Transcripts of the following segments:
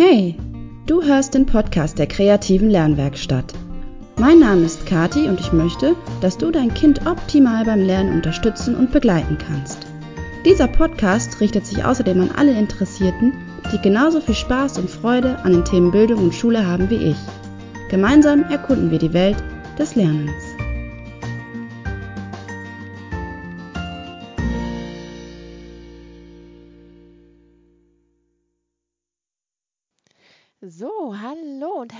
Hey, du hörst den Podcast der kreativen Lernwerkstatt. Mein Name ist Kati und ich möchte, dass du dein Kind optimal beim Lernen unterstützen und begleiten kannst. Dieser Podcast richtet sich außerdem an alle Interessierten, die genauso viel Spaß und Freude an den Themen Bildung und Schule haben wie ich. Gemeinsam erkunden wir die Welt des Lernens.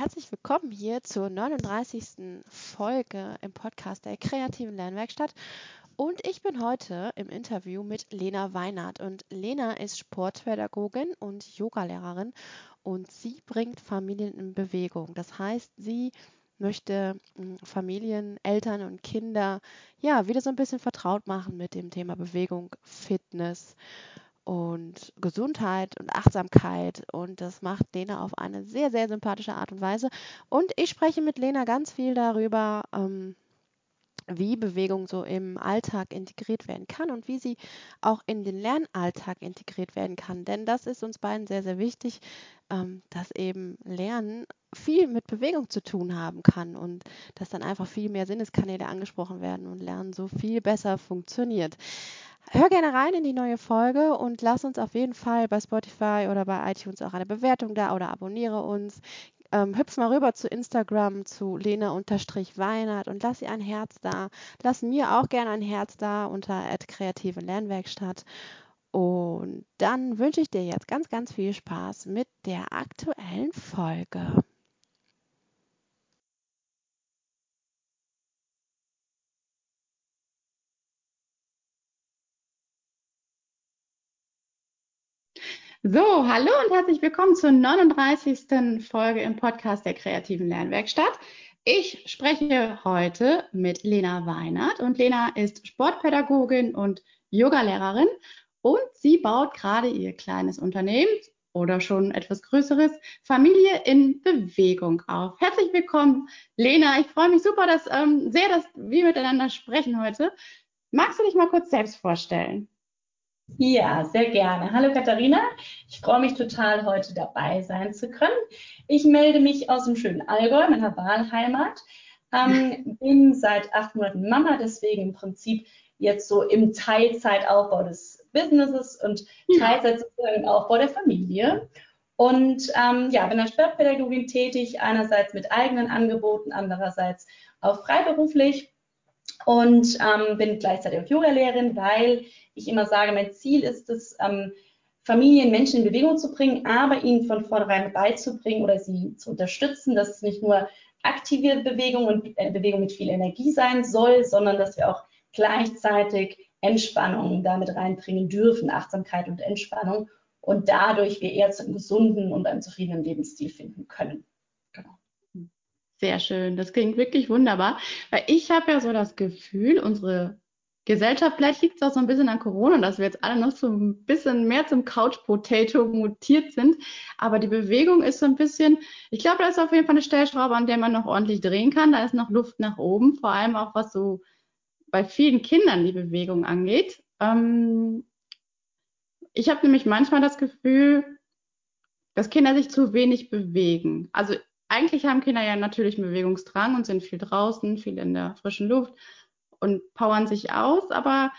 Herzlich willkommen hier zur 39. Folge im Podcast der kreativen Lernwerkstatt. Und ich bin heute im Interview mit Lena Weinert. Und Lena ist Sportpädagogin und Yogalehrerin und sie bringt Familien in Bewegung. Das heißt, sie möchte hm, Familien, Eltern und Kinder ja wieder so ein bisschen vertraut machen mit dem Thema Bewegung, Fitness und Gesundheit und Achtsamkeit. Und das macht Lena auf eine sehr, sehr sympathische Art und Weise. Und ich spreche mit Lena ganz viel darüber, ähm, wie Bewegung so im Alltag integriert werden kann und wie sie auch in den Lernalltag integriert werden kann. Denn das ist uns beiden sehr, sehr wichtig, ähm, dass eben Lernen viel mit Bewegung zu tun haben kann und dass dann einfach viel mehr Sinneskanäle angesprochen werden und Lernen so viel besser funktioniert. Hör gerne rein in die neue Folge und lass uns auf jeden Fall bei Spotify oder bei iTunes auch eine Bewertung da oder abonniere uns. Ähm, hüpf mal rüber zu Instagram zu Lena-Weinert und lass ihr ein Herz da. Lass mir auch gerne ein Herz da unter kreative Lernwerkstatt. Und dann wünsche ich dir jetzt ganz, ganz viel Spaß mit der aktuellen Folge. So, hallo und herzlich willkommen zur 39. Folge im Podcast der kreativen Lernwerkstatt. Ich spreche heute mit Lena Weinert und Lena ist Sportpädagogin und Yogalehrerin und sie baut gerade ihr kleines Unternehmen oder schon etwas größeres Familie in Bewegung auf. Herzlich willkommen, Lena. Ich freue mich super, dass ähm, sehr, dass wir miteinander sprechen heute. Magst du dich mal kurz selbst vorstellen? Ja, sehr gerne. Hallo Katharina. Ich freue mich total, heute dabei sein zu können. Ich melde mich aus dem schönen Allgäu, meiner Wahlheimat. Ähm, bin seit acht Monaten Mama, deswegen im Prinzip jetzt so im Teilzeitaufbau des Businesses und Teilzeit sozusagen im Aufbau der Familie. Und ähm, ja, bin als Sportpädagogin tätig, einerseits mit eigenen Angeboten, andererseits auch freiberuflich und ähm, bin gleichzeitig auch Yoga-Lehrerin, weil ich immer sage, mein Ziel ist es, ähm, Familien, Menschen in Bewegung zu bringen, aber ihnen von vornherein beizubringen oder sie zu unterstützen, dass es nicht nur aktive Bewegung und äh, Bewegung mit viel Energie sein soll, sondern dass wir auch gleichzeitig Entspannung damit reinbringen dürfen, Achtsamkeit und Entspannung und dadurch wir eher zu einem gesunden und einem zufriedenen Lebensstil finden können. Sehr schön, das klingt wirklich wunderbar, weil ich habe ja so das Gefühl, unsere Gesellschaft, vielleicht liegt es auch so ein bisschen an Corona, dass wir jetzt alle noch so ein bisschen mehr zum Couch Potato mutiert sind, aber die Bewegung ist so ein bisschen, ich glaube, da ist auf jeden Fall eine Stellschraube, an der man noch ordentlich drehen kann, da ist noch Luft nach oben, vor allem auch was so bei vielen Kindern die Bewegung angeht. Ähm, ich habe nämlich manchmal das Gefühl, dass Kinder sich zu wenig bewegen. Also eigentlich haben Kinder ja natürlich einen Bewegungsdrang und sind viel draußen, viel in der frischen Luft und powern sich aus, aber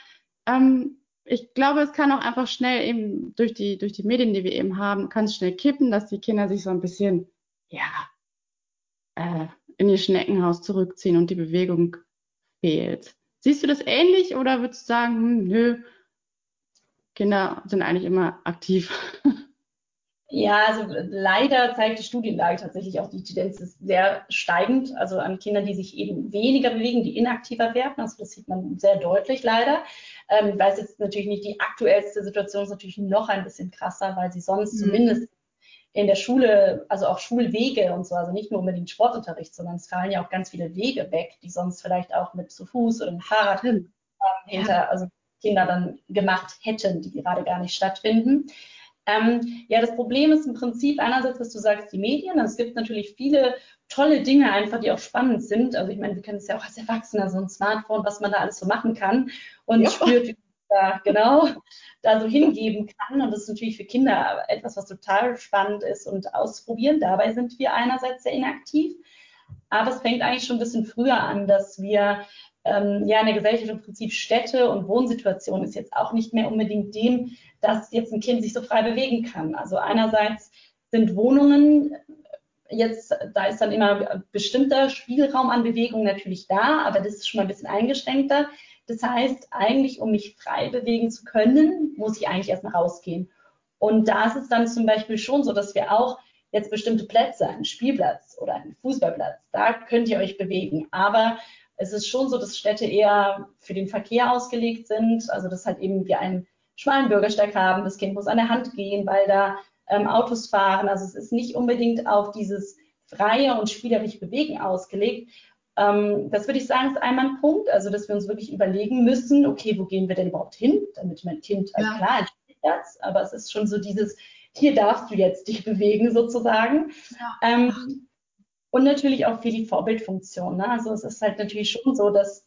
ähm, ich glaube, es kann auch einfach schnell eben durch die, durch die Medien, die wir eben haben, kann es schnell kippen, dass die Kinder sich so ein bisschen, ja, äh, in ihr Schneckenhaus zurückziehen und die Bewegung fehlt. Siehst du das ähnlich oder würdest du sagen, hm, nö, Kinder sind eigentlich immer aktiv? Ja, also leider zeigt die Studienlage tatsächlich auch, die Tendenz ist sehr steigend, also an Kindern, die sich eben weniger bewegen, die inaktiver werden. Also das sieht man sehr deutlich leider. Ähm, ich weiß jetzt natürlich nicht, die aktuellste Situation ist natürlich noch ein bisschen krasser, weil sie sonst mhm. zumindest in der Schule, also auch Schulwege und so, also nicht nur unbedingt Sportunterricht, sondern es fallen ja auch ganz viele Wege weg, die sonst vielleicht auch mit zu Fuß oder mit Fahrrad hinter, ja. also Kinder dann gemacht hätten, die gerade gar nicht stattfinden. Ähm, ja, das Problem ist im Prinzip einerseits, was du sagst, die Medien. Also es gibt natürlich viele tolle Dinge einfach, die auch spannend sind. Also ich meine, wir kennen es ja auch als Erwachsener, so ein Smartphone, was man da alles so machen kann und ja. spürt, wie da genau da so hingeben kann. Und das ist natürlich für Kinder etwas, was total spannend ist und ausprobieren. Dabei sind wir einerseits sehr inaktiv, aber es fängt eigentlich schon ein bisschen früher an, dass wir ähm, ja in der Gesellschaft im Prinzip Städte und Wohnsituation ist jetzt auch nicht mehr unbedingt dem, dass jetzt ein Kind sich so frei bewegen kann. Also einerseits sind Wohnungen jetzt, da ist dann immer bestimmter Spielraum an Bewegung natürlich da, aber das ist schon mal ein bisschen eingeschränkter. Das heißt, eigentlich, um mich frei bewegen zu können, muss ich eigentlich erstmal rausgehen. Und da ist es dann zum Beispiel schon so, dass wir auch jetzt bestimmte Plätze, einen Spielplatz oder einen Fußballplatz, da könnt ihr euch bewegen. Aber es ist schon so, dass Städte eher für den Verkehr ausgelegt sind. Also dass halt eben wir einen schmalen Bürgersteig haben, das Kind muss an der Hand gehen, weil da ähm, Autos fahren. Also es ist nicht unbedingt auf dieses freie und spielerische Bewegen ausgelegt. Ähm, das würde ich sagen, ist einmal ein Punkt, also dass wir uns wirklich überlegen müssen, okay, wo gehen wir denn überhaupt hin, damit mein Kind, also ja. klar, ein Spielplatz, aber es ist schon so dieses, hier darfst du jetzt dich bewegen sozusagen. Ja. Ähm, und natürlich auch für die Vorbildfunktion. Ne? Also es ist halt natürlich schon so, dass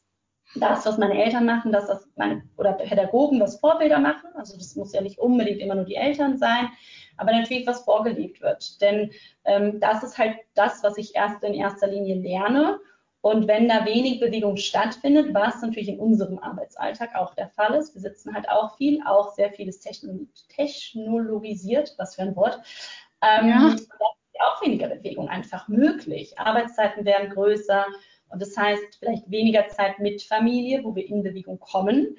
das, was meine Eltern machen, das meine oder Pädagogen, was Vorbilder machen. Also das muss ja nicht unbedingt immer nur die Eltern sein, aber natürlich was vorgelebt wird. Denn ähm, das ist halt das, was ich erst in erster Linie lerne. Und wenn da wenig Bewegung stattfindet, was natürlich in unserem Arbeitsalltag auch der Fall ist, wir sitzen halt auch viel, auch sehr vieles technologisiert, was für ein Wort. Ähm, ja. auch weniger Bewegung einfach möglich. Arbeitszeiten werden größer und das heißt vielleicht weniger Zeit mit Familie, wo wir in Bewegung kommen.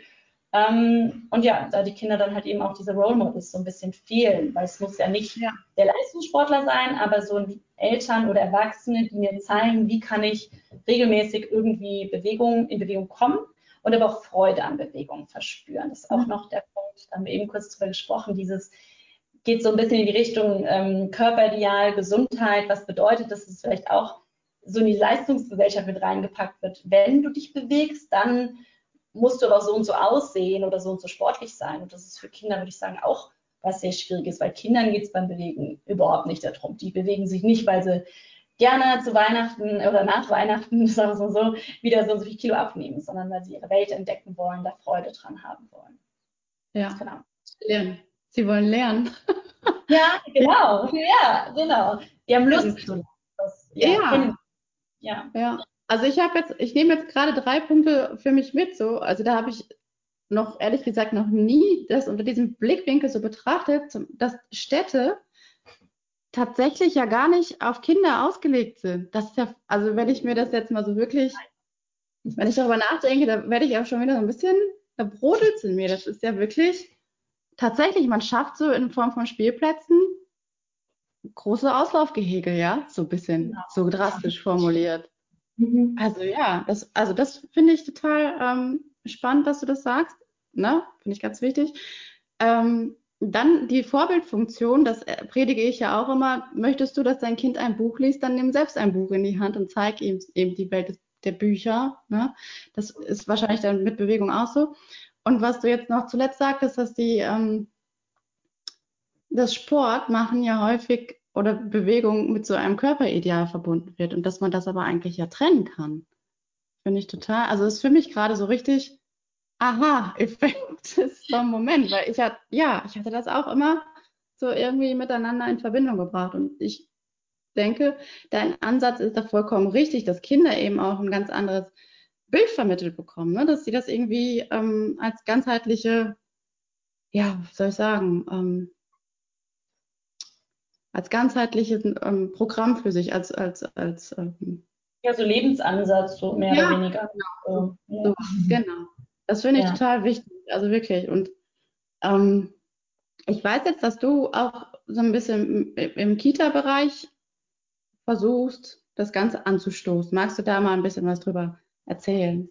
Ähm, und ja, da die Kinder dann halt eben auch diese Role Models so ein bisschen fehlen, weil es muss ja nicht ja. der Leistungssportler sein, aber so Eltern oder Erwachsene, die mir zeigen, wie kann ich regelmäßig irgendwie Bewegung, in Bewegung kommen und aber auch Freude an Bewegung verspüren. Das ist auch mhm. noch der Punkt, da haben wir eben kurz drüber gesprochen, dieses geht so ein bisschen in die Richtung ähm, Körperideal, Gesundheit, was bedeutet, dass es vielleicht auch so in die Leistungsgesellschaft mit reingepackt wird. Wenn du dich bewegst, dann musst du aber so und so aussehen oder so und so sportlich sein. Und das ist für Kinder, würde ich sagen, auch was sehr schwierig ist, weil Kindern geht es beim Bewegen überhaupt nicht darum. Die bewegen sich nicht, weil sie gerne zu Weihnachten oder nach Weihnachten, sagen wir so, wieder so und so viel Kilo abnehmen, sondern weil sie ihre Welt entdecken wollen, da Freude dran haben wollen. Ja, genau. Lernen. Sie wollen lernen. Ja, genau. Ja, genau. Die haben Lust. Das, ja. Ja. Ja. ja. Also ich habe jetzt, ich nehme jetzt gerade drei Punkte für mich mit. So, also da habe ich noch ehrlich gesagt noch nie das unter diesem Blickwinkel so betrachtet, dass Städte tatsächlich ja gar nicht auf Kinder ausgelegt sind. Das ist ja, also wenn ich mir das jetzt mal so wirklich, wenn ich darüber nachdenke, da werde ich auch schon wieder so ein bisschen, da brodelt es in mir. Das ist ja wirklich tatsächlich, man schafft so in Form von Spielplätzen große Auslaufgehege, ja, so ein bisschen, genau. so drastisch formuliert. Mhm. Also ja, das, also das finde ich total ähm, spannend, dass du das sagst. Ne? Finde ich ganz wichtig. Ähm, dann die Vorbildfunktion, das äh, predige ich ja auch immer. Möchtest du, dass dein Kind ein Buch liest, dann nimm selbst ein Buch in die Hand und zeig ihm eben die Welt der Bücher. Ne? Das ist wahrscheinlich dann mit Bewegung auch so. Und was du jetzt noch zuletzt sagtest, dass die ähm, das Sport machen ja häufig oder Bewegung mit so einem Körperideal verbunden wird und dass man das aber eigentlich ja trennen kann. Finde ich total. Also ist für mich gerade so richtig Aha-Effekt ist so ein Moment, weil ich hatte, ja, ich hatte das auch immer so irgendwie miteinander in Verbindung gebracht und ich denke, dein Ansatz ist da vollkommen richtig, dass Kinder eben auch ein ganz anderes Bild vermittelt bekommen, ne? dass sie das irgendwie ähm, als ganzheitliche, ja, was soll ich sagen, ähm, als ganzheitliches ähm, Programm für sich, als, als, als ähm, ja, so Lebensansatz, so mehr ja, oder weniger. Genau, so, ja. genau. Das finde ich ja. total wichtig, also wirklich. Und ähm, ich weiß jetzt, dass du auch so ein bisschen im, im Kita-Bereich versuchst, das Ganze anzustoßen. Magst du da mal ein bisschen was drüber erzählen?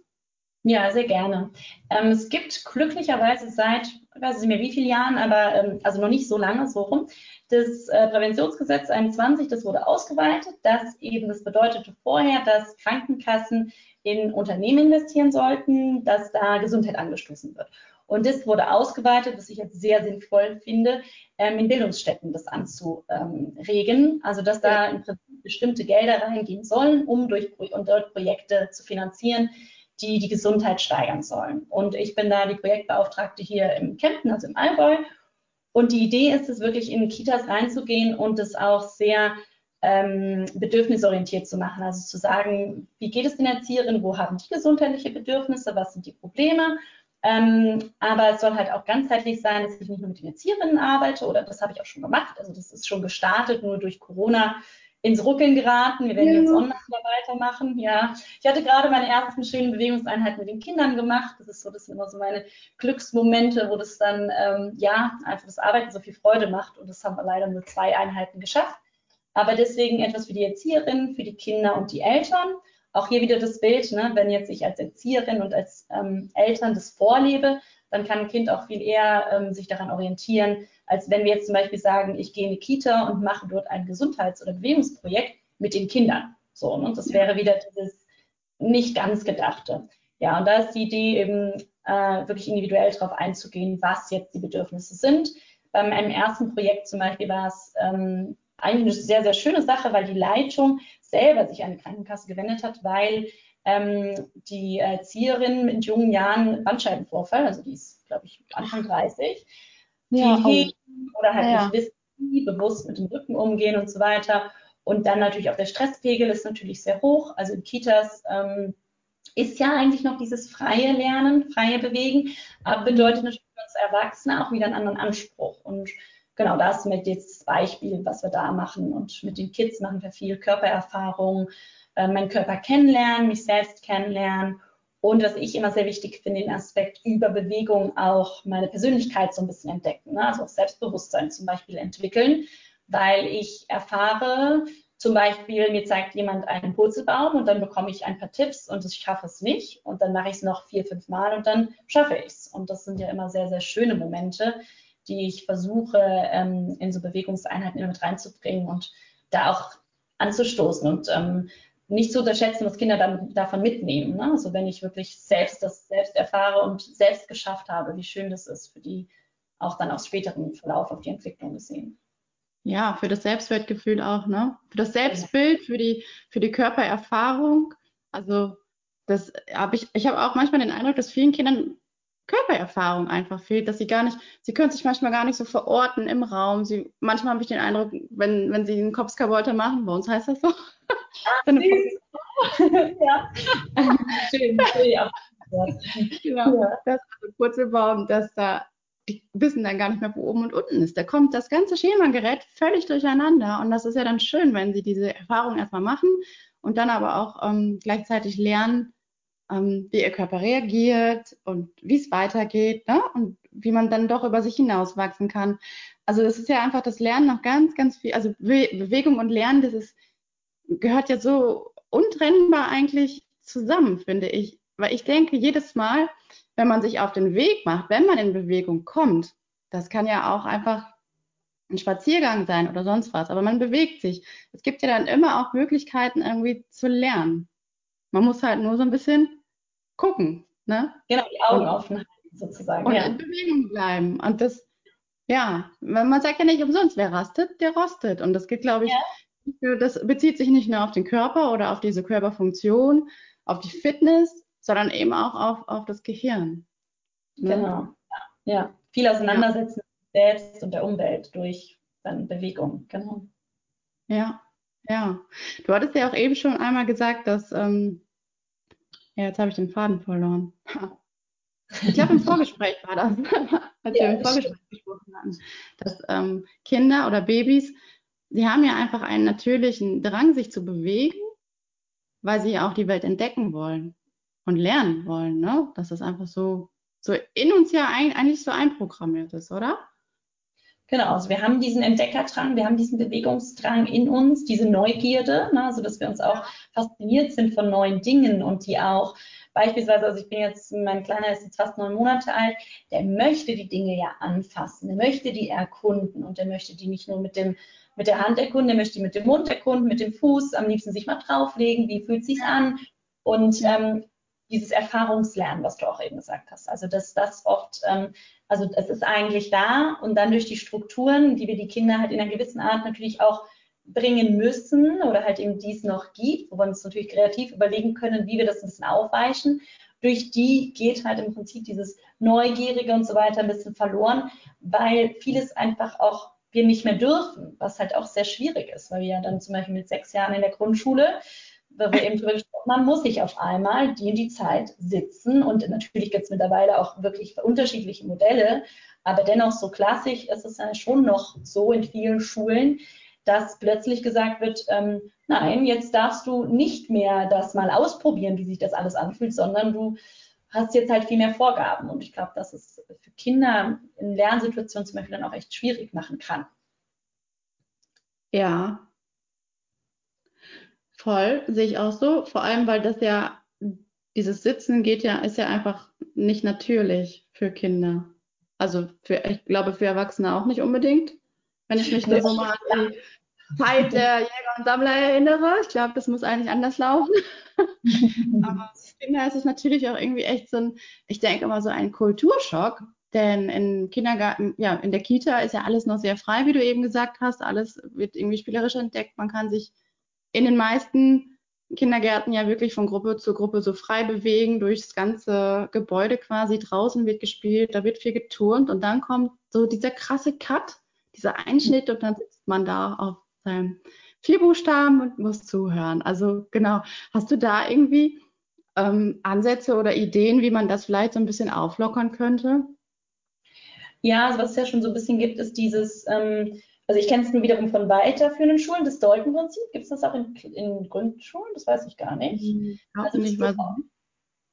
Ja, sehr gerne. Ähm, es gibt glücklicherweise seit, weiß nicht mehr wie vielen Jahren, aber ähm, also noch nicht so lange so rum, das äh, Präventionsgesetz 21, das wurde ausgeweitet. Das eben, das bedeutete vorher, dass Krankenkassen in Unternehmen investieren sollten, dass da Gesundheit angestoßen wird. Und das wurde ausgeweitet, was ich jetzt sehr sinnvoll finde, ähm, in Bildungsstätten das anzuregen. Also dass da im Prinzip bestimmte Gelder reingehen sollen, um durch und dort Projekte zu finanzieren, die die Gesundheit steigern sollen. Und ich bin da die Projektbeauftragte hier im Kempten, also im Allgäu. Und die Idee ist es wirklich in Kitas reinzugehen und es auch sehr ähm, bedürfnisorientiert zu machen. Also zu sagen, wie geht es den Erzieherinnen, wo haben die gesundheitliche Bedürfnisse, was sind die Probleme. Ähm, aber es soll halt auch ganzheitlich sein, dass ich nicht nur mit den Erzieherinnen arbeite oder das habe ich auch schon gemacht. Also das ist schon gestartet, nur durch Corona ins Ruckeln geraten. Wir werden ja. jetzt online weitermachen. Ja, ich hatte gerade meine ersten schönen Bewegungseinheiten mit den Kindern gemacht. Das ist so, das sind immer so meine Glücksmomente, wo das dann ähm, ja einfach das Arbeiten so viel Freude macht. Und das haben wir leider nur zwei Einheiten geschafft. Aber deswegen etwas für die Erzieherinnen, für die Kinder und die Eltern. Auch hier wieder das Bild, ne? wenn jetzt ich als Erzieherin und als ähm, Eltern das vorlebe, dann kann ein Kind auch viel eher ähm, sich daran orientieren, als wenn wir jetzt zum Beispiel sagen, ich gehe in die Kita und mache dort ein Gesundheits- oder Bewegungsprojekt mit den Kindern. So, ne? Das wäre wieder dieses nicht ganz Gedachte. Ja, und da ist die Idee eben äh, wirklich individuell darauf einzugehen, was jetzt die Bedürfnisse sind. Beim einem ersten Projekt zum Beispiel war es ähm, eigentlich eine sehr, sehr schöne Sache, weil die Leitung selber sich an die Krankenkasse gewendet hat, weil ähm, die Erzieherin mit jungen Jahren Bandscheibenvorfall, also die ist, glaube ich, Anfang 30, ja, viel oh. heben oder halt ja. nicht wissen, wie bewusst mit dem Rücken umgehen und so weiter. Und dann natürlich auch der Stresspegel ist natürlich sehr hoch. Also in Kitas ähm, ist ja eigentlich noch dieses freie Lernen, freie Bewegen, aber bedeutet natürlich für uns Erwachsene auch wieder einen anderen Anspruch. Und genau das mit jetzt das Beispiel, was wir da machen. Und mit den Kids machen wir viel Körpererfahrung, äh, meinen Körper kennenlernen, mich selbst kennenlernen. Und was ich immer sehr wichtig finde, den Aspekt über Bewegung auch meine Persönlichkeit so ein bisschen entdecken. Ne? Also auch Selbstbewusstsein zum Beispiel entwickeln, weil ich erfahre, zum Beispiel, mir zeigt jemand einen Purzelbaum und dann bekomme ich ein paar Tipps und ich schaffe es nicht. Und dann mache ich es noch vier, fünf Mal und dann schaffe ich es. Und das sind ja immer sehr, sehr schöne Momente, die ich versuche, ähm, in so Bewegungseinheiten immer mit reinzubringen und da auch anzustoßen und ähm, nicht zu unterschätzen, was Kinder dann, davon mitnehmen. Ne? Also wenn ich wirklich selbst das selbst erfahre und selbst geschafft habe, wie schön das ist für die auch dann aus späteren Verlauf auf die Entwicklung gesehen. Ja, für das Selbstwertgefühl auch, ne? Für das Selbstbild, für die, für die Körpererfahrung. Also das habe ich, ich habe auch manchmal den Eindruck, dass vielen Kindern Körpererfahrung einfach fehlt, dass sie gar nicht, sie können sich manchmal gar nicht so verorten im Raum. Sie, manchmal habe ich den Eindruck, wenn, wenn sie einen Kopfskabeuter machen, bei uns heißt das so. Ach, ja. Schön, ja. Genau, ja. das also Purzelbaum, dass da die wissen dann gar nicht mehr, wo oben und unten ist. Da kommt das ganze Schemagerät völlig durcheinander. Und das ist ja dann schön, wenn sie diese Erfahrung erstmal machen und dann aber auch ähm, gleichzeitig lernen, ähm, wie ihr Körper reagiert und wie es weitergeht ne? und wie man dann doch über sich hinaus wachsen kann. Also das ist ja einfach das Lernen noch ganz, ganz viel. Also Be Bewegung und Lernen, das ist, gehört ja so untrennbar eigentlich zusammen, finde ich. Weil ich denke, jedes Mal, wenn man sich auf den Weg macht, wenn man in Bewegung kommt, das kann ja auch einfach ein Spaziergang sein oder sonst was, aber man bewegt sich. Es gibt ja dann immer auch Möglichkeiten, irgendwie zu lernen. Man muss halt nur so ein bisschen gucken. Ne? Genau, die Augen offen halten sozusagen. Und ja. in Bewegung bleiben. Und das, ja, man sagt ja nicht umsonst, wer rastet, der rostet. Und das geht, glaube ich, ja. das bezieht sich nicht nur auf den Körper oder auf diese Körperfunktion, auf die Fitness, sondern eben auch auf, auf das Gehirn. Ne? Genau. Ja, viel auseinandersetzen ja. mit selbst und der Umwelt durch dann Bewegung. Genau. Ja, ja. Du hattest ja auch eben schon einmal gesagt, dass ähm, ja, jetzt habe ich den Faden verloren. Ich glaube, im Vorgespräch war das, als ja, wir im Vorgespräch stimmt. gesprochen hatten, dass ähm, Kinder oder Babys, sie haben ja einfach einen natürlichen Drang, sich zu bewegen, weil sie auch die Welt entdecken wollen und lernen wollen. Ne? Dass das einfach so, so in uns ja eigentlich so einprogrammiert ist, oder? Genau, also wir haben diesen Entdeckerdrang, wir haben diesen Bewegungsdrang in uns, diese Neugierde, ne, also dass wir uns auch fasziniert sind von neuen Dingen und die auch beispielsweise, also ich bin jetzt, mein Kleiner ist jetzt fast neun Monate alt, der möchte die Dinge ja anfassen, der möchte die erkunden und der möchte die nicht nur mit dem mit der Hand erkunden, der möchte die mit dem Mund erkunden, mit dem Fuß, am liebsten sich mal drauflegen, wie fühlt sich an? Und ähm, dieses Erfahrungslernen, was du auch eben gesagt hast. Also dass das oft, ähm, also es ist eigentlich da und dann durch die Strukturen, die wir die Kinder halt in einer gewissen Art natürlich auch bringen müssen oder halt eben dies noch gibt, wo wir uns natürlich kreativ überlegen können, wie wir das ein bisschen aufweichen. durch die geht halt im Prinzip dieses Neugierige und so weiter ein bisschen verloren, weil vieles einfach auch wir nicht mehr dürfen, was halt auch sehr schwierig ist, weil wir ja dann zum Beispiel mit sechs Jahren in der Grundschule, weil wir eben drüber gesprochen haben, muss ich auf einmal die in die Zeit sitzen und natürlich gibt es mittlerweile auch wirklich unterschiedliche Modelle, aber dennoch so klassisch ist es ja schon noch so in vielen Schulen, dass plötzlich gesagt wird, ähm, nein, jetzt darfst du nicht mehr das mal ausprobieren, wie sich das alles anfühlt, sondern du hast jetzt halt viel mehr Vorgaben. Und ich glaube, dass es für Kinder in Lernsituationen zum Beispiel dann auch echt schwierig machen kann. Ja, voll, sehe ich auch so. Vor allem, weil das ja, dieses Sitzen geht ja, ist ja einfach nicht natürlich für Kinder. Also für, ich glaube, für Erwachsene auch nicht unbedingt. Wenn ich mich nur so mal an die Zeit der Jäger und Sammler erinnere. Ich glaube, das muss eigentlich anders laufen. Aber für Kinder ist es natürlich auch irgendwie echt so ein, ich denke immer so ein Kulturschock. Denn im Kindergarten, ja, in der Kita ist ja alles noch sehr frei, wie du eben gesagt hast. Alles wird irgendwie spielerisch entdeckt. Man kann sich in den meisten Kindergärten ja wirklich von Gruppe zu Gruppe so frei bewegen, durchs ganze Gebäude quasi. Draußen wird gespielt, da wird viel geturnt und dann kommt so dieser krasse Cut, dieser Einschnitt und dann sitzt man da auf seinem vier Buchstaben und muss zuhören. Also genau, hast du da irgendwie ähm, Ansätze oder Ideen, wie man das vielleicht so ein bisschen auflockern könnte? Ja, also was es ja schon so ein bisschen gibt, ist dieses, ähm, also ich kenne es nur wiederum von weiterführenden Schulen, das Dalton-Prinzip. Gibt es das auch in, in, Grundschulen? Das weiß ich gar nicht. Mhm, also, nicht du,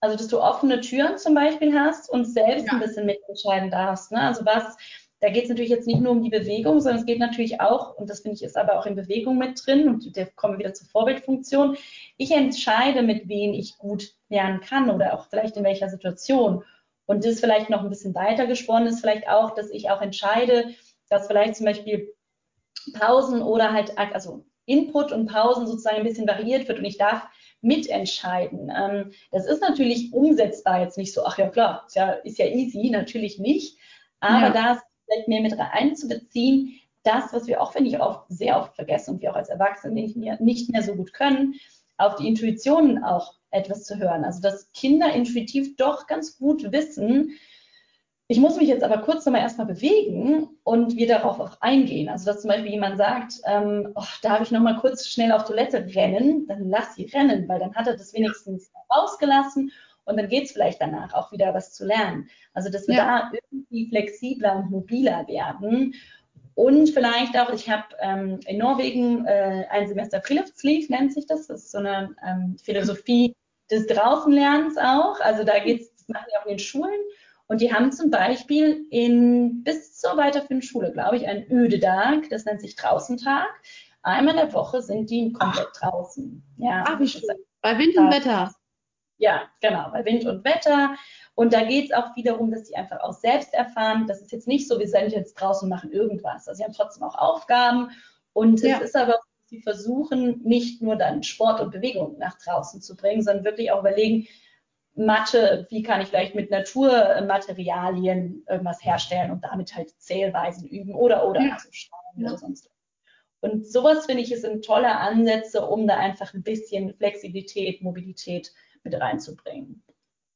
also, dass du offene Türen zum Beispiel hast und selbst ja. ein bisschen mitentscheiden darfst. Ne? Also was da geht es natürlich jetzt nicht nur um die Bewegung, sondern es geht natürlich auch, und das finde ich ist aber auch in Bewegung mit drin, und da kommen wir wieder zur Vorbildfunktion. Ich entscheide, mit wem ich gut lernen kann oder auch vielleicht in welcher Situation. Und das vielleicht noch ein bisschen weiter gesponnen ist vielleicht auch, dass ich auch entscheide, dass vielleicht zum Beispiel Pausen oder halt, also Input und Pausen sozusagen ein bisschen variiert wird und ich darf mitentscheiden. Ähm, das ist natürlich umsetzbar jetzt nicht so, ach ja klar, ist ja, ist ja easy, natürlich nicht. Aber ja. da vielleicht mehr mit einzubeziehen, das, was wir auch, finde ich, oft, sehr oft vergessen und wir auch als Erwachsene nicht mehr, nicht mehr so gut können, auf die Intuitionen auch etwas zu hören. Also dass Kinder intuitiv doch ganz gut wissen, ich muss mich jetzt aber kurz nochmal erstmal bewegen und wir darauf auch eingehen. Also dass zum Beispiel jemand sagt, ähm, oh, darf ich nochmal kurz schnell auf Toilette rennen, dann lass sie rennen, weil dann hat er das wenigstens rausgelassen und dann geht es vielleicht danach auch wieder was zu lernen. Also dass wir ja. da irgendwie flexibler und mobiler werden. Und vielleicht auch, ich habe ähm, in Norwegen äh, ein Semester Friluftsliv, nennt sich das. Das ist so eine ähm, Philosophie des Draußenlernens auch. Also da geht es, das machen die auch in den Schulen. Und die haben zum Beispiel in bis zur weiterführenden Schule, glaube ich, einen Ödetag, das nennt sich Draußentag. Einmal in der Woche sind die komplett draußen. Ja, Ach, wie schön. Bei Wind und Wetter. Ja, genau, bei Wind und Wetter. Und da geht es auch wiederum, dass sie einfach auch selbst erfahren, das ist jetzt nicht so, wir sind jetzt draußen und machen irgendwas. Also sie haben trotzdem auch Aufgaben. Und ja. es ist aber, sie versuchen nicht nur dann Sport und Bewegung nach draußen zu bringen, sondern wirklich auch überlegen, Mathe, wie kann ich vielleicht mit Naturmaterialien irgendwas herstellen und damit halt Zählweisen üben oder oder ja. also ja. oder sonst und sowas finde ich, sind tolle Ansätze, um da einfach ein bisschen Flexibilität, Mobilität mit reinzubringen.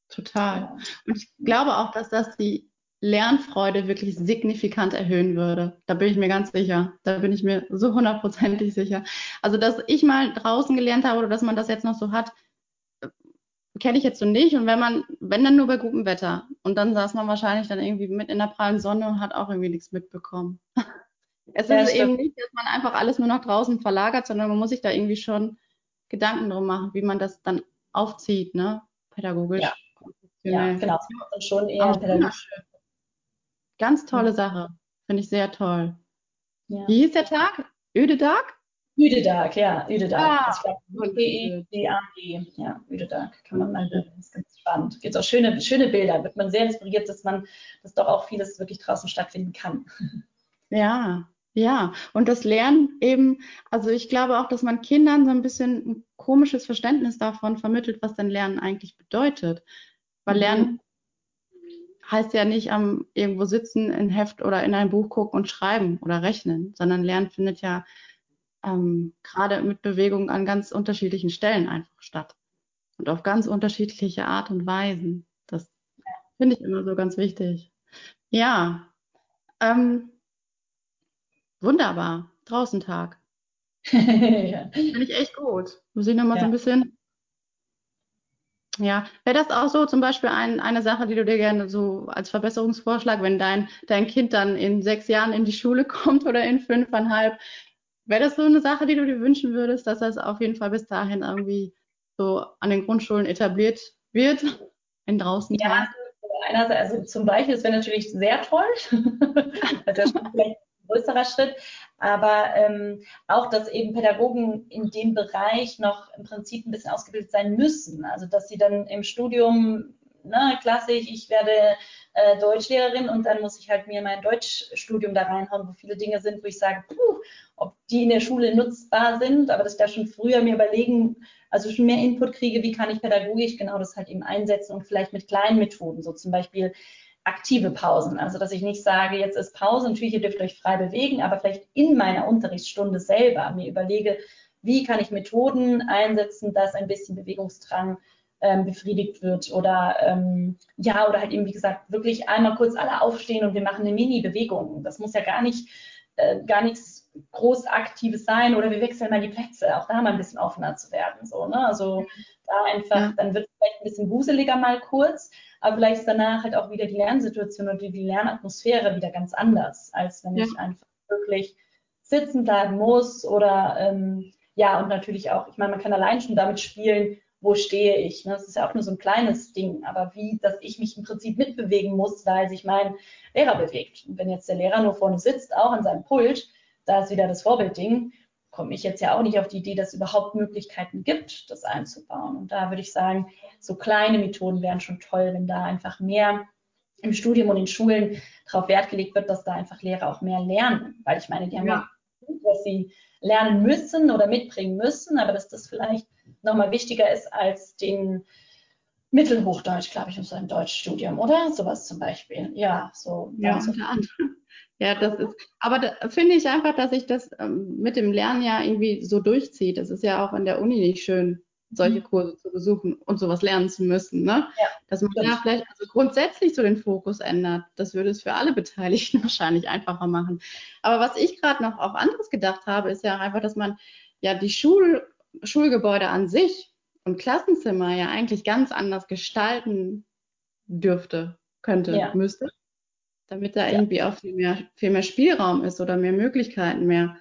Total. Und ich glaube auch, dass das die Lernfreude wirklich signifikant erhöhen würde. Da bin ich mir ganz sicher. Da bin ich mir so hundertprozentig sicher. Also, dass ich mal draußen gelernt habe oder dass man das jetzt noch so hat, kenne ich jetzt so nicht. Und wenn man, wenn dann nur bei gutem Wetter. Und dann saß man wahrscheinlich dann irgendwie mit in der prallen Sonne und hat auch irgendwie nichts mitbekommen. es ja, ist eben nicht, dass man einfach alles nur nach draußen verlagert, sondern man muss sich da irgendwie schon Gedanken drum machen, wie man das dann aufzieht, ne? Pädagogisch. Ja, ja genau. Das schon eher pädagogisch. Ganz tolle. Sache. Finde ich sehr toll. Ja. Wie hieß der Tag? Ödedag? Ödedag, ja, Ödedag. Ah, E-E-D-A-G. Ja, Ödedag. Kann man mal Das ist ganz spannend. Gibt auch schöne, schöne Bilder. Wird man sehr inspiriert, dass man, dass doch auch vieles wirklich draußen stattfinden kann. Ja, ja, und das Lernen eben, also ich glaube auch, dass man Kindern so ein bisschen ein komisches Verständnis davon vermittelt, was denn Lernen eigentlich bedeutet. Weil mhm. Lernen heißt ja nicht am irgendwo sitzen, in Heft oder in ein Buch gucken und schreiben oder rechnen, sondern Lernen findet ja ähm, gerade mit Bewegung an ganz unterschiedlichen Stellen einfach statt. und auf ganz unterschiedliche Art und Weisen. Das finde ich immer so ganz wichtig. Ja, ähm, wunderbar. Draußentag. ja. Finde ich echt gut. Muss ich nochmal ja. so ein bisschen. Ja, wäre das auch so zum Beispiel ein, eine Sache, die du dir gerne so als Verbesserungsvorschlag, wenn dein, dein Kind dann in sechs Jahren in die Schule kommt oder in fünfeinhalb, wäre das so eine Sache, die du dir wünschen würdest, dass das auf jeden Fall bis dahin irgendwie so an den Grundschulen etabliert wird? Ein draußen Ja, einerseits, also zum Beispiel, das wäre natürlich sehr toll. also das ist vielleicht ein größerer Schritt. Aber ähm, auch, dass eben Pädagogen in dem Bereich noch im Prinzip ein bisschen ausgebildet sein müssen. Also dass sie dann im Studium, ne, klassisch, ich werde äh, Deutschlehrerin und dann muss ich halt mir mein Deutschstudium da reinhauen, wo viele Dinge sind, wo ich sage, puh, ob die in der Schule nutzbar sind, aber dass ich da schon früher mir überlegen, also schon mehr Input kriege, wie kann ich pädagogisch genau das halt eben einsetzen und vielleicht mit kleinen Methoden, so zum Beispiel aktive Pausen. Also dass ich nicht sage, jetzt ist Pause, natürlich, ihr dürft euch frei bewegen, aber vielleicht in meiner Unterrichtsstunde selber mir überlege, wie kann ich Methoden einsetzen, dass ein bisschen Bewegungsdrang ähm, befriedigt wird oder ähm, ja, oder halt eben, wie gesagt, wirklich einmal kurz alle aufstehen und wir machen eine Mini-Bewegung. Das muss ja gar nicht, äh, gar nichts groß Aktives sein oder wir wechseln mal die Plätze, auch da mal ein bisschen offener zu werden. So, ne? Also da einfach, ja. dann wird es vielleicht ein bisschen wuseliger mal kurz, aber vielleicht ist danach halt auch wieder die Lernsituation und die, die Lernatmosphäre wieder ganz anders, als wenn ja. ich einfach wirklich sitzen bleiben muss oder ähm, ja, und natürlich auch, ich meine, man kann allein schon damit spielen, wo stehe ich. Ne? Das ist ja auch nur so ein kleines Ding, aber wie, dass ich mich im Prinzip mitbewegen muss, weil sich mein Lehrer bewegt. Und wenn jetzt der Lehrer nur vorne sitzt, auch an seinem Pult, da ist wieder das Vorbildding, komme ich jetzt ja auch nicht auf die Idee, dass es überhaupt Möglichkeiten gibt, das einzubauen. Und da würde ich sagen, so kleine Methoden wären schon toll, wenn da einfach mehr im Studium und in Schulen darauf Wert gelegt wird, dass da einfach Lehrer auch mehr lernen. Weil ich meine, die haben ja, ja was sie lernen müssen oder mitbringen müssen, aber dass das vielleicht nochmal wichtiger ist als den Mittelhochdeutsch, glaube ich, in so einem Deutschstudium, oder? Sowas zum Beispiel. Ja, so. Ja, unter anderem. Ja, das ist, aber da finde ich einfach, dass sich das ähm, mit dem Lernen ja irgendwie so durchzieht. Es ist ja auch an der Uni nicht schön, solche mhm. Kurse zu besuchen und sowas lernen zu müssen, ne? Ja, Dass man ja vielleicht also grundsätzlich so den Fokus ändert. Das würde es für alle Beteiligten wahrscheinlich einfacher machen. Aber was ich gerade noch auf anderes gedacht habe, ist ja einfach, dass man ja die Schul Schulgebäude an sich und Klassenzimmer ja eigentlich ganz anders gestalten dürfte, könnte, ja. müsste damit da ja. irgendwie auch viel mehr, viel mehr Spielraum ist oder mehr Möglichkeiten mehr,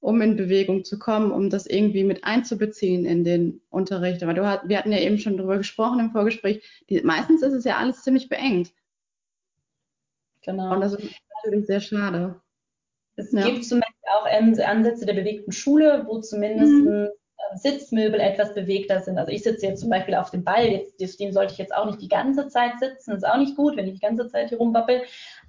um in Bewegung zu kommen, um das irgendwie mit einzubeziehen in den Unterricht. Aber du hat, wir hatten ja eben schon darüber gesprochen im Vorgespräch, die, meistens ist es ja alles ziemlich beengt. Genau. Und das ist natürlich sehr schade. Es ja. gibt zum Beispiel auch Ansätze der bewegten Schule, wo zumindest mhm. Sitzmöbel etwas bewegter sind. Also ich sitze jetzt zum Beispiel auf dem Ball, jetzt, dem sollte ich jetzt auch nicht die ganze Zeit sitzen, ist auch nicht gut, wenn ich die ganze Zeit hier rumwappel,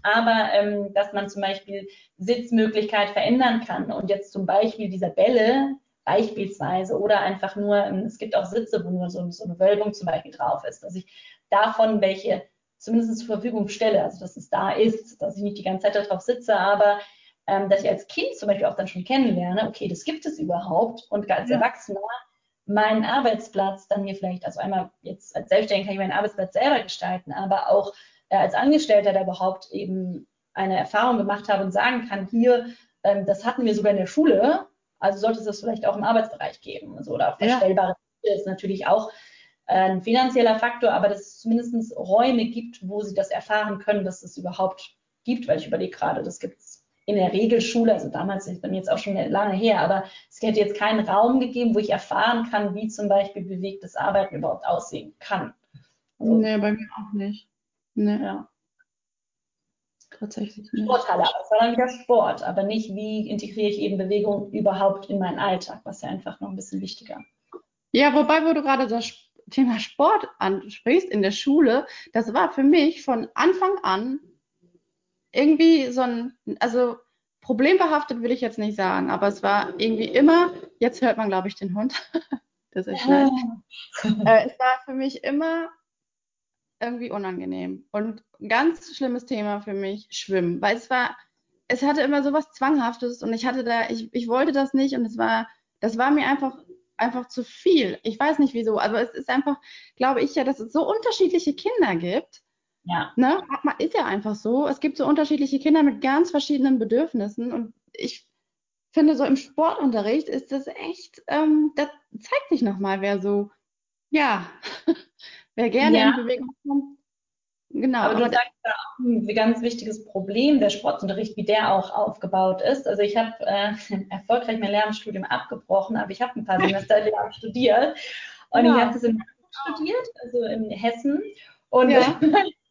aber ähm, dass man zum Beispiel Sitzmöglichkeit verändern kann. Und jetzt zum Beispiel dieser Bälle beispielsweise oder einfach nur, ähm, es gibt auch Sitze, wo nur so, so eine Wölbung zum Beispiel drauf ist, dass ich davon welche zumindest zur Verfügung stelle, also dass es da ist, dass ich nicht die ganze Zeit darauf sitze, aber ähm, dass ich als Kind zum Beispiel auch dann schon kennenlerne, okay, das gibt es überhaupt und als ja. Erwachsener meinen Arbeitsplatz dann mir vielleicht, also einmal jetzt als Selbstständiger kann ich meinen Arbeitsplatz selber gestalten, aber auch äh, als Angestellter, der überhaupt eben eine Erfahrung gemacht habe und sagen kann, hier, ähm, das hatten wir sogar in der Schule, also sollte es das vielleicht auch im Arbeitsbereich geben. Also, oder verstellbare ja. ist natürlich auch äh, ein finanzieller Faktor, aber dass es zumindest Räume gibt, wo sie das erfahren können, dass es überhaupt gibt, weil ich überlege gerade, das gibt es in der Regelschule, also damals ist bei mir jetzt auch schon lange her, aber es hätte jetzt keinen Raum gegeben, wo ich erfahren kann, wie zum Beispiel bewegtes Arbeiten überhaupt aussehen kann. Also, nee, bei mir auch nicht. Nee. Ja. Tatsächlich nicht. Sporthalle, dann wieder Sport, aber nicht, wie integriere ich eben Bewegung überhaupt in meinen Alltag, was ja einfach noch ein bisschen wichtiger. Ja, wobei, wo du gerade das Thema Sport ansprichst in der Schule, das war für mich von Anfang an irgendwie so ein, also problembehaftet will ich jetzt nicht sagen, aber es war irgendwie immer, jetzt hört man, glaube ich, den Hund. das ist ja. äh, es war für mich immer irgendwie unangenehm. Und ein ganz schlimmes Thema für mich, Schwimmen. Weil es war, es hatte immer so was Zwanghaftes und ich hatte da, ich, ich wollte das nicht und es war, das war mir einfach einfach zu viel. Ich weiß nicht wieso, aber es ist einfach, glaube ich ja, dass es so unterschiedliche Kinder gibt. Ja. Ne? Ist ja einfach so. Es gibt so unterschiedliche Kinder mit ganz verschiedenen Bedürfnissen und ich finde, so im Sportunterricht ist das echt, ähm, das zeigt sich nochmal, wer so, ja, wer gerne ja. in Bewegung kommt. Genau. Aber du sagst da auch ein ganz wichtiges Problem, der Sportunterricht, wie der auch aufgebaut ist. Also ich habe äh, erfolgreich mein Lehramtsstudium abgebrochen, aber ich habe ein paar Semester Lehramt studiert. Und ja. ich habe das in studiert, also in Hessen. Und ja.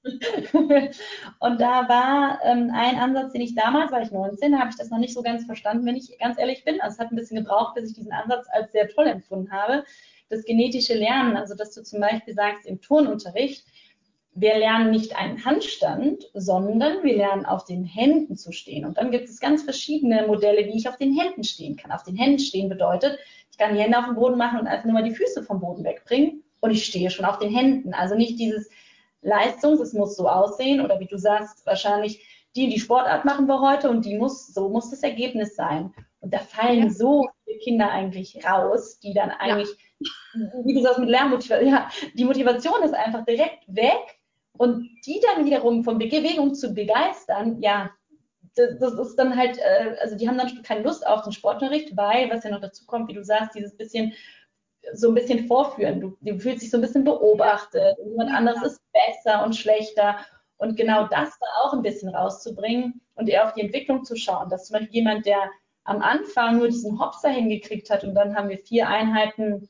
und da war ähm, ein Ansatz, den ich damals, war ich 19, habe ich das noch nicht so ganz verstanden, wenn ich ganz ehrlich bin. Also es hat ein bisschen gebraucht, bis ich diesen Ansatz als sehr toll empfunden habe. Das genetische Lernen, also dass du zum Beispiel sagst, im Turnunterricht, wir lernen nicht einen Handstand, sondern wir lernen auf den Händen zu stehen. Und dann gibt es ganz verschiedene Modelle, wie ich auf den Händen stehen kann. Auf den Händen stehen bedeutet, ich kann die Hände auf den Boden machen und einfach nur mal die Füße vom Boden wegbringen und ich stehe schon auf den Händen. Also nicht dieses Leistungs, es muss so aussehen oder wie du sagst, wahrscheinlich die die Sportart machen wir heute und die muss, so muss das Ergebnis sein. Und da fallen ja. so viele Kinder eigentlich raus, die dann eigentlich, ja. wie du sagst, mit Lernmotivation, ja, die Motivation ist einfach direkt weg und die dann wiederum von Bewegung zu begeistern, ja, das, das ist dann halt, äh, also die haben dann keine Lust auf den Sportunterricht, weil, was ja noch dazu kommt, wie du sagst, dieses bisschen so ein bisschen vorführen. Du, du fühlst dich so ein bisschen beobachtet. Jemand anderes ist besser und schlechter. Und genau das da auch ein bisschen rauszubringen und eher auf die Entwicklung zu schauen. Dass zum Beispiel jemand, der am Anfang nur diesen Hopser hingekriegt hat und dann haben wir vier Einheiten.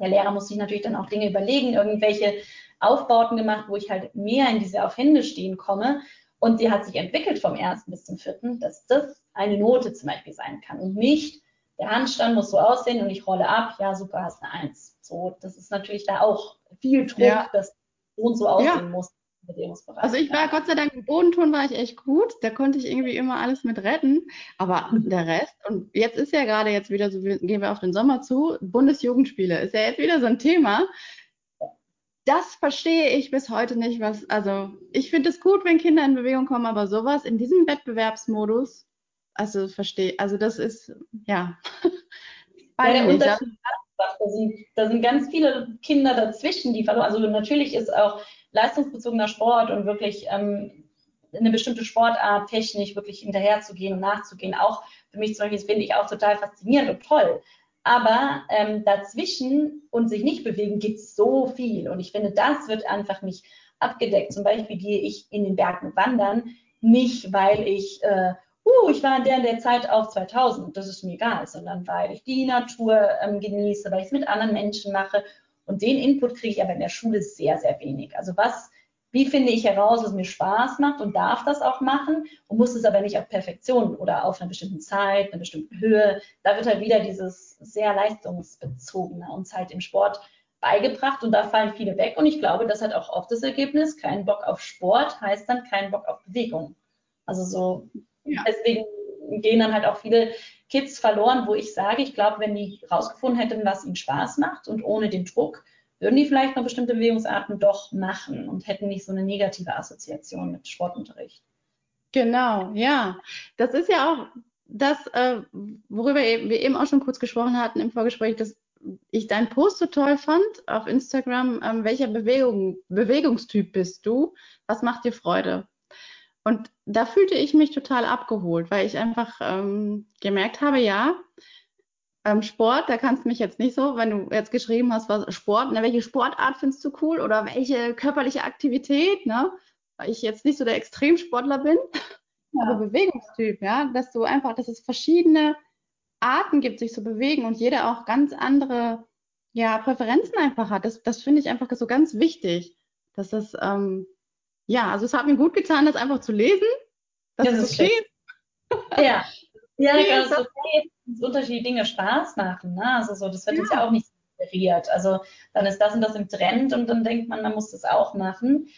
Der Lehrer muss sich natürlich dann auch Dinge überlegen, irgendwelche Aufbauten gemacht, wo ich halt mehr in diese auf Hände stehen komme. Und die hat sich entwickelt vom ersten bis zum vierten, dass das eine Note zum Beispiel sein kann und nicht, der Handstand muss so aussehen und ich rolle ab, ja super, hast eine Eins. So, das ist natürlich da auch viel Druck, ja. dass so und so aussehen ja. muss. Also ich war Gott sei Dank im Bodenton war ich echt gut, da konnte ich irgendwie immer alles mit retten, aber der Rest und jetzt ist ja gerade jetzt wieder so, gehen wir auf den Sommer zu, Bundesjugendspiele ist ja jetzt wieder so ein Thema. Das verstehe ich bis heute nicht, was also ich finde es gut, wenn Kinder in Bewegung kommen, aber sowas in diesem Wettbewerbsmodus also verstehe, also das ist, ja. Weil der Unterschied da sind, ganz viele Kinder dazwischen, die verloren. Also natürlich ist auch leistungsbezogener Sport und wirklich ähm, eine bestimmte Sportart technisch wirklich hinterherzugehen und nachzugehen. Auch für mich zum Beispiel, das finde ich auch total faszinierend und toll. Aber ähm, dazwischen und sich nicht bewegen, gibt es so viel. Und ich finde, das wird einfach nicht abgedeckt. Zum Beispiel gehe ich in den Bergen wandern, nicht weil ich äh, uh, ich war in der, in der Zeit auf 2000, das ist mir egal, sondern weil ich die Natur ähm, genieße, weil ich es mit anderen Menschen mache. Und den Input kriege ich aber in der Schule sehr, sehr wenig. Also was, wie finde ich heraus, was mir Spaß macht und darf das auch machen und muss es aber nicht auf Perfektion oder auf einer bestimmten Zeit, einer bestimmten Höhe. Da wird halt wieder dieses sehr leistungsbezogene uns halt im Sport beigebracht und da fallen viele weg. Und ich glaube, das hat auch oft das Ergebnis, kein Bock auf Sport heißt dann kein Bock auf Bewegung. Also so ja. Deswegen gehen dann halt auch viele Kids verloren, wo ich sage, ich glaube, wenn die rausgefunden hätten, was ihnen Spaß macht und ohne den Druck, würden die vielleicht noch bestimmte Bewegungsarten doch machen und hätten nicht so eine negative Assoziation mit Sportunterricht. Genau, ja. Das ist ja auch das, äh, worüber wir eben auch schon kurz gesprochen hatten im Vorgespräch, dass ich deinen Post so toll fand auf Instagram. Ähm, welcher Bewegung, Bewegungstyp bist du? Was macht dir Freude? Und da fühlte ich mich total abgeholt, weil ich einfach ähm, gemerkt habe, ja, ähm, Sport, da kannst du mich jetzt nicht so, wenn du jetzt geschrieben hast, was Sport, ne, welche Sportart findest du cool oder welche körperliche Aktivität, ne? Weil ich jetzt nicht so der Extremsportler bin, ja. aber Bewegungstyp, ja, dass du einfach, dass es verschiedene Arten gibt, sich zu bewegen und jeder auch ganz andere ja, Präferenzen einfach hat. Das, das finde ich einfach so ganz wichtig, dass das ähm, ja, also es hat mir gut getan, das einfach zu lesen. Das, ja, ist okay. Ja, ja, das ist okay, dass unterschiedliche Dinge Spaß machen. Ne? Also so, das wird ja. jetzt ja auch nicht inspiriert. Also dann ist das und das im Trend und dann denkt man, man muss das auch machen.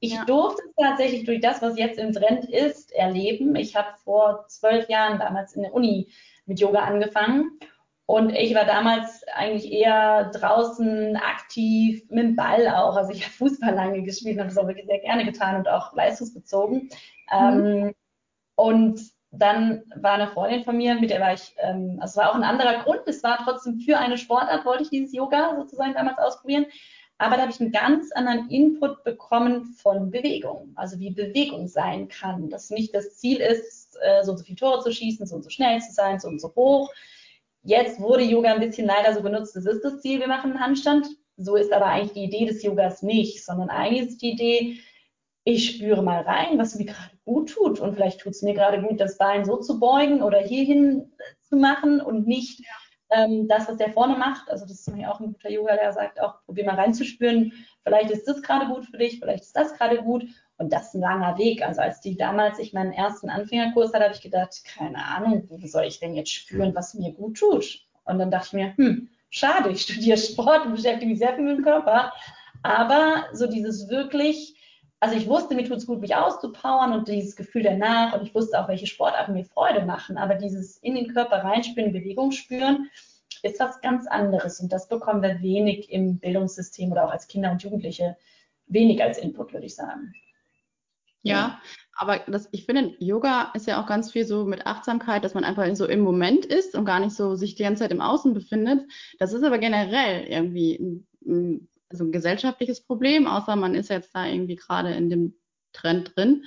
Ich ja. durfte es tatsächlich durch das, was jetzt im Trend ist, erleben. Ich habe vor zwölf Jahren damals in der Uni mit Yoga angefangen und ich war damals eigentlich eher draußen aktiv, mit dem Ball auch. Also ich habe Fußball lange gespielt und habe das auch wirklich sehr gerne getan und auch leistungsbezogen. Mhm. Ähm, und dann war eine Freundin von mir, mit der war ich, ähm, also es war auch ein anderer Grund, es war trotzdem für eine Sportart, wollte ich dieses Yoga sozusagen damals ausprobieren. Aber da habe ich einen ganz anderen Input bekommen von Bewegung, also wie Bewegung sein kann. Dass nicht das Ziel ist, äh, so und so viele Tore zu schießen, so und so schnell zu sein, so und so hoch. Jetzt wurde Yoga ein bisschen leider so benutzt, das ist das Ziel, wir machen einen Handstand. So ist aber eigentlich die Idee des Yogas nicht, sondern eigentlich ist die Idee, ich spüre mal rein, was mir gerade gut tut. Und vielleicht tut es mir gerade gut, das Bein so zu beugen oder hierhin zu machen und nicht ähm, das, was der vorne macht. Also das ist mir auch ein guter Yoga, der sagt auch, probier mal reinzuspüren. Vielleicht ist das gerade gut für dich, vielleicht ist das gerade gut. Und das ist ein langer Weg. Also als die damals ich meinen ersten Anfängerkurs hatte, habe ich gedacht, keine Ahnung, wie soll ich denn jetzt spüren, was mir gut tut? Und dann dachte ich mir, hm, schade, ich studiere Sport und beschäftige mich sehr viel mit dem Körper. Aber so dieses wirklich also ich wusste, mir tut es gut, mich auszupowern und dieses Gefühl danach und ich wusste auch, welche Sportarten mir Freude machen. Aber dieses in den Körper reinspüren, Bewegung spüren, ist was ganz anderes. Und das bekommen wir wenig im Bildungssystem oder auch als Kinder und Jugendliche wenig als Input, würde ich sagen. Ja, aber das, ich finde, Yoga ist ja auch ganz viel so mit Achtsamkeit, dass man einfach so im Moment ist und gar nicht so sich die ganze Zeit im Außen befindet. Das ist aber generell irgendwie ein, ein also ein gesellschaftliches Problem, außer man ist jetzt da irgendwie gerade in dem Trend drin.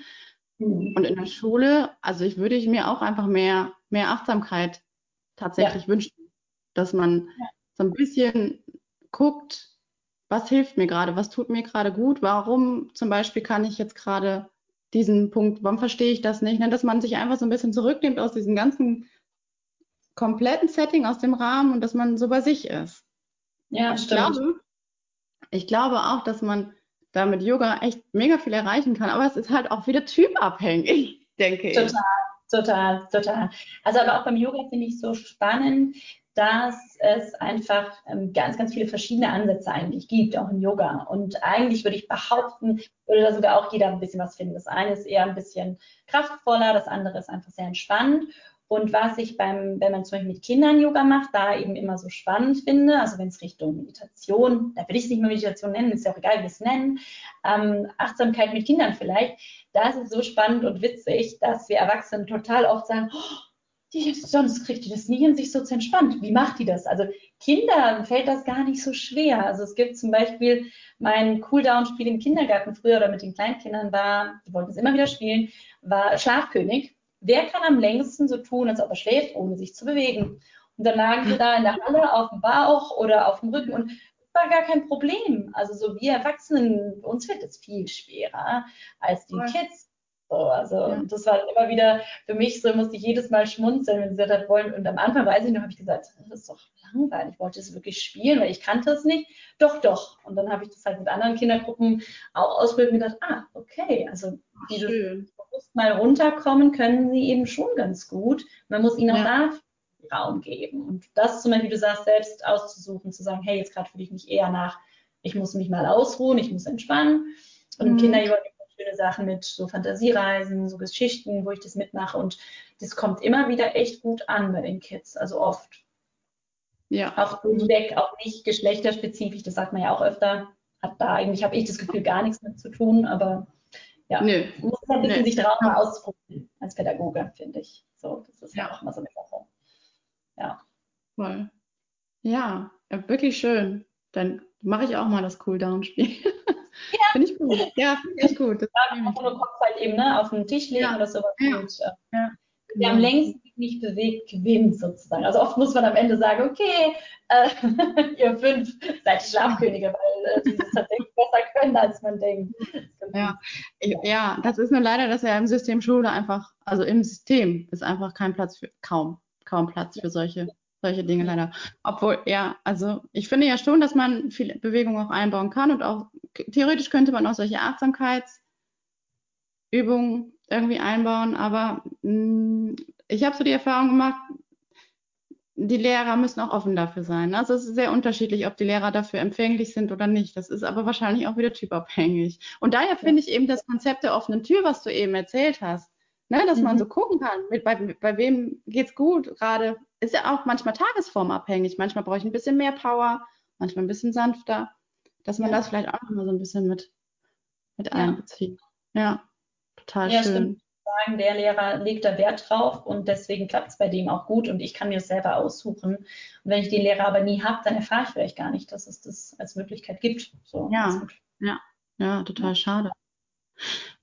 Mhm. Und in der Schule, also ich würde ich mir auch einfach mehr, mehr Achtsamkeit tatsächlich ja. wünschen, dass man ja. so ein bisschen guckt, was hilft mir gerade, was tut mir gerade gut, warum zum Beispiel kann ich jetzt gerade diesen Punkt, warum verstehe ich das nicht, ne? dass man sich einfach so ein bisschen zurücknimmt aus diesem ganzen kompletten Setting, aus dem Rahmen und dass man so bei sich ist. Ja, und stimmt. Ich glaube, ich glaube auch, dass man da mit Yoga echt mega viel erreichen kann, aber es ist halt auch wieder typabhängig, denke total, ich. Total, total, total. Also aber auch beim Yoga finde ich so spannend, dass es einfach ähm, ganz, ganz viele verschiedene Ansätze eigentlich gibt, auch im Yoga. Und eigentlich würde ich behaupten, würde da sogar auch jeder ein bisschen was finden. Das eine ist eher ein bisschen kraftvoller, das andere ist einfach sehr entspannt. Und was ich beim, wenn man zum Beispiel mit Kindern Yoga macht, da eben immer so spannend finde, also wenn es Richtung Meditation, da will ich es nicht mehr Meditation nennen, ist ja auch egal, wie wir es nennen, ähm, Achtsamkeit mit Kindern vielleicht, da ist es so spannend und witzig, dass wir Erwachsene total oft sagen, oh, die, sonst kriegt die das nie hin, sich so zu entspannen. Wie macht die das? Also Kindern fällt das gar nicht so schwer. Also es gibt zum Beispiel mein Cooldown-Spiel im Kindergarten früher oder mit den Kleinkindern war, die wollten es immer wieder spielen, war Schlafkönig. Wer kann am längsten so tun, als ob er schläft, ohne sich zu bewegen? Und dann lagen sie da in der Halle auf dem Bauch oder auf dem Rücken und war gar kein Problem. Also so wir Erwachsenen, uns fällt es viel schwerer als die Kids. So, also ja. das war immer wieder für mich so, musste ich jedes Mal schmunzeln, wenn sie gesagt wollen. Und am Anfang weiß ich noch, habe ich gesagt, das ist doch langweilig, ich wollte es wirklich spielen, weil ich kannte es nicht. Doch, doch. Und dann habe ich das halt mit anderen Kindergruppen auch ausprobiert und gedacht, ah, okay, also dieses Schön mal runterkommen, können sie eben schon ganz gut. Man muss ihnen auch ja. da Raum geben. Und das zum Beispiel, wie du sagst, selbst auszusuchen, zu sagen, hey, jetzt gerade fühle ich mich eher nach, ich muss mich mal ausruhen, ich muss entspannen. Und mhm. Gibt es schöne Sachen mit so Fantasiereisen, so Geschichten, wo ich das mitmache. Und das kommt immer wieder echt gut an bei den Kids, also oft. Ja. Auch durchweg, auch nicht geschlechterspezifisch, das sagt man ja auch öfter. Hat da eigentlich, habe ich das Gefühl, gar nichts mit zu tun, aber ja, Nö. muss man ein bisschen Nö. sich drauf mal ausprobieren als Pädagoge, finde ich. So, das ist ja auch mal so eine Sache. Ja. Voll. Ja, wirklich schön. Dann mache ich auch mal das Cooldown-Spiel. Ja. finde ich gut. Ja, finde ich gut. Das ja, nur Kopf halt eben ne, auf den Tisch legen ja. oder sowas. Ja. Und, äh, ja. Wer am längsten nicht bewegt, gewinnt sozusagen. Also oft muss man am Ende sagen, okay, äh, ihr fünf seid Schlafkönige, weil äh, die es tatsächlich besser können, als man denkt. Ja. ja, das ist nur leider, dass ja im System Schule einfach, also im System ist einfach kein Platz für, kaum, kaum Platz für solche, solche Dinge leider. Obwohl, ja, also ich finde ja schon, dass man viel Bewegung auch einbauen kann und auch theoretisch könnte man auch solche Achtsamkeitsübungen irgendwie einbauen, aber mh, mm, ich habe so die Erfahrung gemacht, die Lehrer müssen auch offen dafür sein. Also es ist sehr unterschiedlich, ob die Lehrer dafür empfänglich sind oder nicht. Das ist aber wahrscheinlich auch wieder typabhängig. Und daher finde ich eben das Konzept der offenen Tür, was du eben erzählt hast, ne, dass mhm. man so gucken kann, mit, bei, bei wem geht's gut gerade, ist ja auch manchmal tagesformabhängig. Manchmal brauche ich ein bisschen mehr Power, manchmal ein bisschen sanfter, dass man ja. das vielleicht auch noch mal so ein bisschen mit, mit einbezieht. Ja, total ja, schön. Stimmt. Sagen, der Lehrer legt da Wert drauf und deswegen klappt es bei dem auch gut und ich kann mir das selber aussuchen. Und wenn ich den Lehrer aber nie habe, dann erfahre ich vielleicht gar nicht, dass es das als Möglichkeit gibt. So, ja, ja, ja, total schade.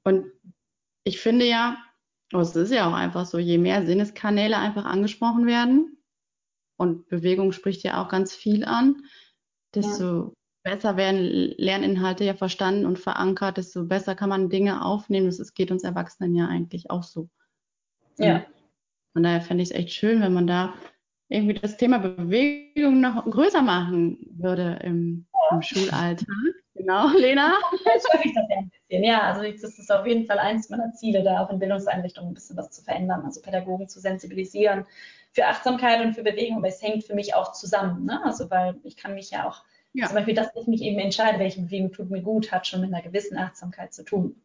Und ich finde ja, oh, es ist ja auch einfach so, je mehr Sinneskanäle einfach angesprochen werden, und Bewegung spricht ja auch ganz viel an, desto besser werden Lerninhalte ja verstanden und verankert, desto besser kann man Dinge aufnehmen. Das geht uns Erwachsenen ja eigentlich auch so. Ja. Von daher fände ich es echt schön, wenn man da irgendwie das Thema Bewegung noch größer machen würde im, im Schulalltag. Genau, Lena. Jetzt schaffe ich das ja ein bisschen. Ja, also das ist auf jeden Fall eins meiner Ziele, da auch in Bildungseinrichtungen ein bisschen was zu verändern, also Pädagogen zu sensibilisieren für Achtsamkeit und für Bewegung. Aber es hängt für mich auch zusammen. Ne? Also weil ich kann mich ja auch ja. Zum Beispiel, dass ich mich eben entscheide, welche Bewegung tut mir gut, hat schon mit einer gewissen Achtsamkeit zu tun.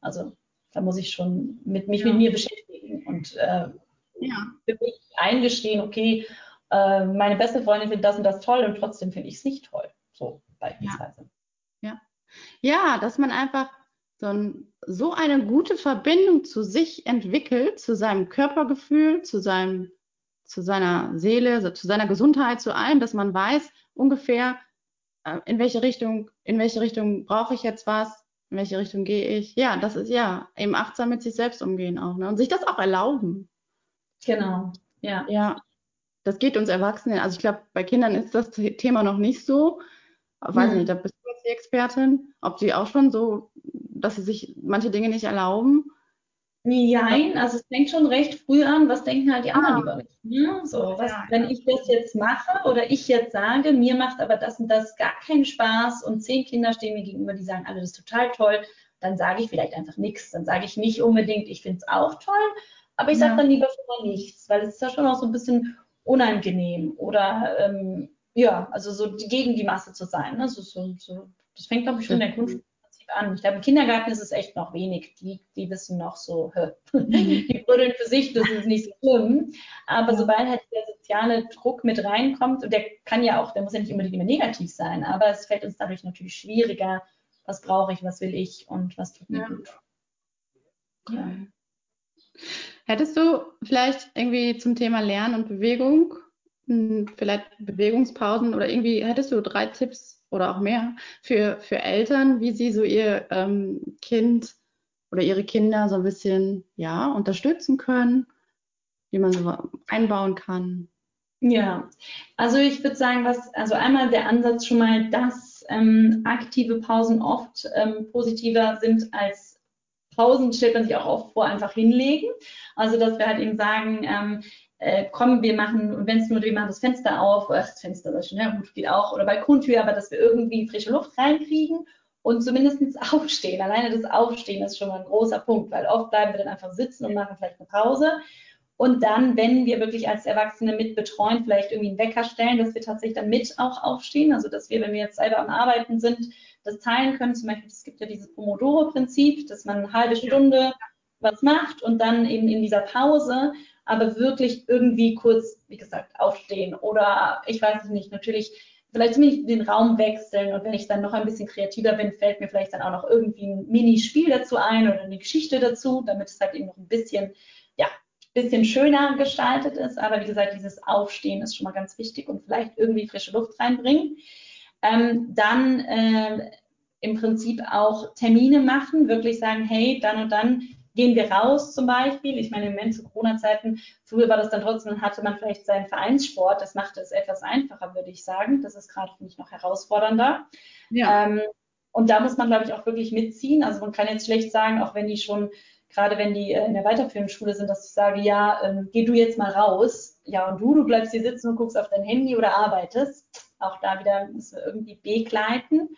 Also da muss ich schon mit, mich ja. mit mir beschäftigen und äh, ja. für mich eingestehen, okay, äh, meine beste Freundin findet das und das toll und trotzdem finde ich es nicht toll. So beispielsweise. Ja. ja, dass man einfach so, ein, so eine gute Verbindung zu sich entwickelt, zu seinem Körpergefühl, zu seinem zu seiner Seele, zu seiner Gesundheit, zu allem, dass man weiß ungefähr, äh, in welche Richtung, in welche Richtung brauche ich jetzt was, in welche Richtung gehe ich. Ja, das ist ja eben achtsam mit sich selbst umgehen auch, ne? Und sich das auch erlauben. Genau, ja. Ja, das geht uns Erwachsenen. Also ich glaube, bei Kindern ist das Thema noch nicht so. Weiß hm. nicht, da bist du jetzt die Expertin, ob sie auch schon so, dass sie sich manche Dinge nicht erlauben. Nein, also es fängt schon recht früh an, was denken halt die anderen ah. über mich. Ne? So, was, wenn ich das jetzt mache oder ich jetzt sage, mir macht aber das und das gar keinen Spaß und zehn Kinder stehen mir gegenüber, die sagen, alle das ist total toll, dann sage ich vielleicht einfach nichts. Dann sage ich nicht unbedingt, ich finde es auch toll, aber ich sage ja. dann lieber schon mal nichts, weil es ist ja schon auch so ein bisschen unangenehm oder ähm, ja, also so gegen die Masse zu sein. Ne? So, so, so, das fängt, glaube ich, schon in der Grundschule an. Ich glaube, im Kindergarten ist es echt noch wenig. Die, die wissen noch so, mhm. die brüllen für sich, das ist nicht so schlimm. Aber sobald halt der soziale Druck mit reinkommt, und der kann ja auch, der muss ja nicht unbedingt immer negativ sein, aber es fällt uns dadurch natürlich schwieriger, was brauche ich, was will ich und was tut mir ja. gut. Ja. Hättest du vielleicht irgendwie zum Thema Lernen und Bewegung, hm, vielleicht Bewegungspausen oder irgendwie, hättest du drei Tipps oder auch mehr für, für Eltern, wie sie so ihr ähm, Kind oder ihre Kinder so ein bisschen ja, unterstützen können, wie man so einbauen kann. Ja, also ich würde sagen, was, also einmal der Ansatz schon mal, dass ähm, aktive Pausen oft ähm, positiver sind als Pausen, stellt man sich auch oft vor, einfach hinlegen. Also dass wir halt eben sagen, ähm, äh, komm, wir machen, und wenn es nur, wir machen das Fenster auf, ach, das Fenster das schon, ja gut, geht auch, oder Balkontür, aber dass wir irgendwie frische Luft reinkriegen und zumindest aufstehen. Alleine das Aufstehen ist schon mal ein großer Punkt, weil oft bleiben wir dann einfach sitzen und machen vielleicht eine Pause. Und dann, wenn wir wirklich als Erwachsene mit betreuen, vielleicht irgendwie einen Wecker stellen, dass wir tatsächlich dann mit auch aufstehen. Also, dass wir, wenn wir jetzt selber am Arbeiten sind, das teilen können. Zum Beispiel, es gibt ja dieses Pomodoro-Prinzip, dass man eine halbe Stunde was macht und dann eben in dieser Pause aber wirklich irgendwie kurz, wie gesagt, aufstehen oder ich weiß es nicht, natürlich vielleicht zumindest den Raum wechseln und wenn ich dann noch ein bisschen kreativer bin, fällt mir vielleicht dann auch noch irgendwie ein Minispiel dazu ein oder eine Geschichte dazu, damit es halt eben noch ein bisschen, ja, bisschen schöner gestaltet ist. Aber wie gesagt, dieses Aufstehen ist schon mal ganz wichtig und vielleicht irgendwie frische Luft reinbringen. Ähm, dann äh, im Prinzip auch Termine machen, wirklich sagen, hey, dann und dann gehen wir raus zum Beispiel. Ich meine, im Moment zu Corona-Zeiten, früher war das dann trotzdem, hatte man vielleicht seinen Vereinssport. Das machte es etwas einfacher, würde ich sagen. Das ist gerade für mich noch herausfordernder. Ja. Ähm, und da muss man, glaube ich, auch wirklich mitziehen. Also man kann jetzt schlecht sagen, auch wenn die schon, gerade wenn die äh, in der weiterführenden Schule sind, dass ich sage, ja, ähm, geh du jetzt mal raus. Ja, und du, du bleibst hier sitzen und guckst auf dein Handy oder arbeitest. Auch da wieder müssen wir irgendwie begleiten.